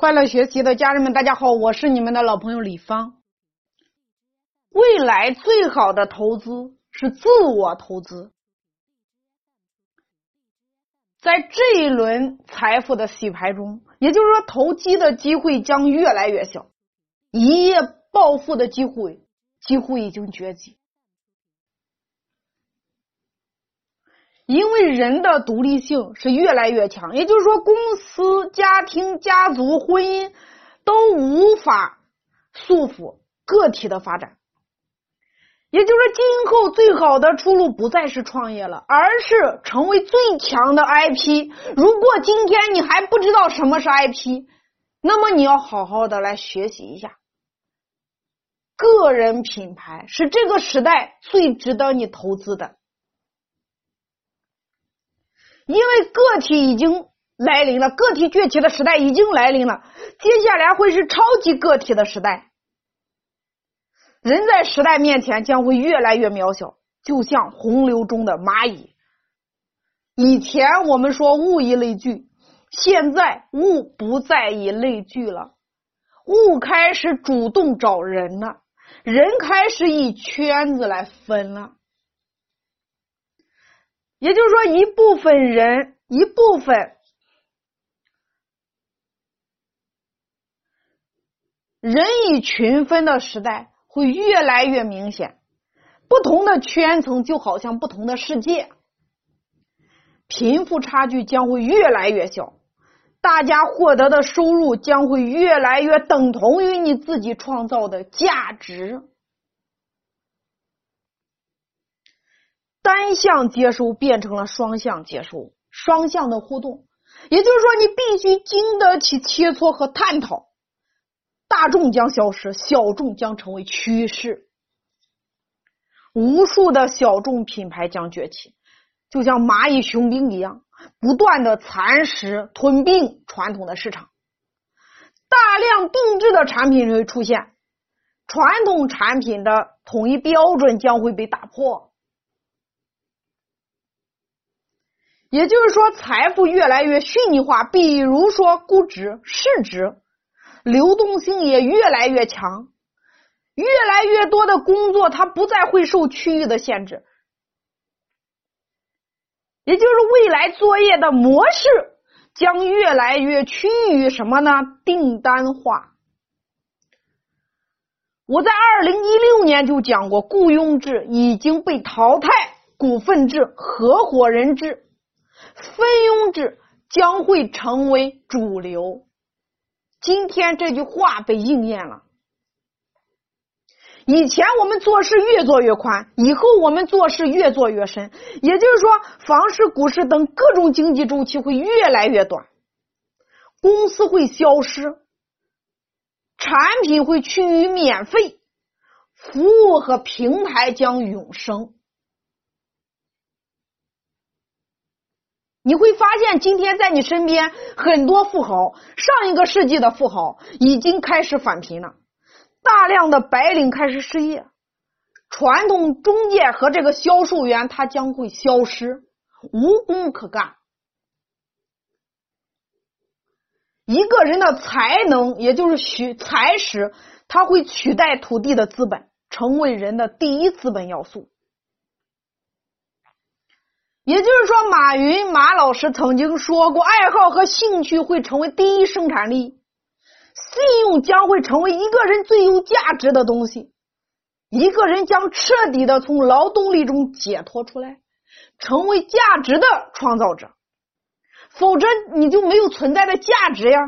快乐学习的家人们，大家好，我是你们的老朋友李芳。未来最好的投资是自我投资。在这一轮财富的洗牌中，也就是说，投机的机会将越来越小，一夜暴富的机会几乎已经绝迹。因为人的独立性是越来越强，也就是说，公司、家庭、家族、婚姻都无法束缚个体的发展。也就是说，今后最好的出路不再是创业了，而是成为最强的 IP。如果今天你还不知道什么是 IP，那么你要好好的来学习一下。个人品牌是这个时代最值得你投资的。因为个体已经来临了，个体崛起的时代已经来临了，接下来会是超级个体的时代。人在时代面前将会越来越渺小，就像洪流中的蚂蚁。以前我们说物以类聚，现在物不再以类聚了，物开始主动找人了，人开始以圈子来分了。也就是说，一部分人，一部分人以群分的时代会越来越明显。不同的圈层就好像不同的世界，贫富差距将会越来越小，大家获得的收入将会越来越等同于你自己创造的价值。单向接收变成了双向接收，双向的互动，也就是说，你必须经得起切磋和探讨。大众将消失，小众将成为趋势。无数的小众品牌将崛起，就像蚂蚁雄兵一样，不断的蚕食、吞并传统的市场。大量定制的产品会出现，传统产品的统一标准将会被打破。也就是说，财富越来越虚拟化，比如说估值、市值，流动性也越来越强，越来越多的工作它不再会受区域的限制，也就是未来作业的模式将越来越趋于什么呢？订单化。我在二零一六年就讲过，雇佣制已经被淘汰，股份制、合伙人制。分佣制将会成为主流。今天这句话被应验了。以前我们做事越做越宽，以后我们做事越做越深。也就是说，房市、股市等各种经济周期会越来越短，公司会消失，产品会趋于免费，服务和平台将永生。你会发现，今天在你身边很多富豪，上一个世纪的富豪已经开始返贫了，大量的白领开始失业，传统中介和这个销售员他将会消失，无工可干。一个人的才能，也就是取才识，他会取代土地的资本，成为人的第一资本要素。也就是说，马云马老师曾经说过，爱好和兴趣会成为第一生产力，信用将会成为一个人最有价值的东西，一个人将彻底的从劳动力中解脱出来，成为价值的创造者，否则你就没有存在的价值呀。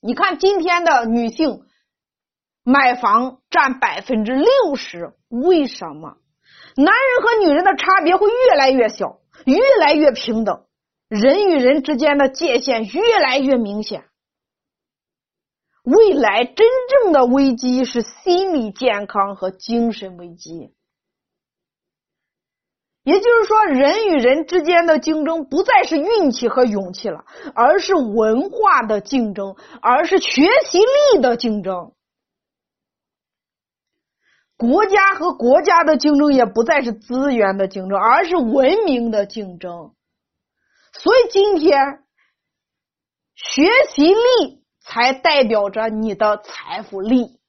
你看今天的女性买房占百分之六十，为什么？男人和女人的差别会越来越小，越来越平等，人与人之间的界限越来越明显。未来真正的危机是心理健康和精神危机，也就是说，人与人之间的竞争不再是运气和勇气了，而是文化的竞争，而是学习力的竞争。国家和国家的竞争也不再是资源的竞争，而是文明的竞争。所以今天，学习力才代表着你的财富力。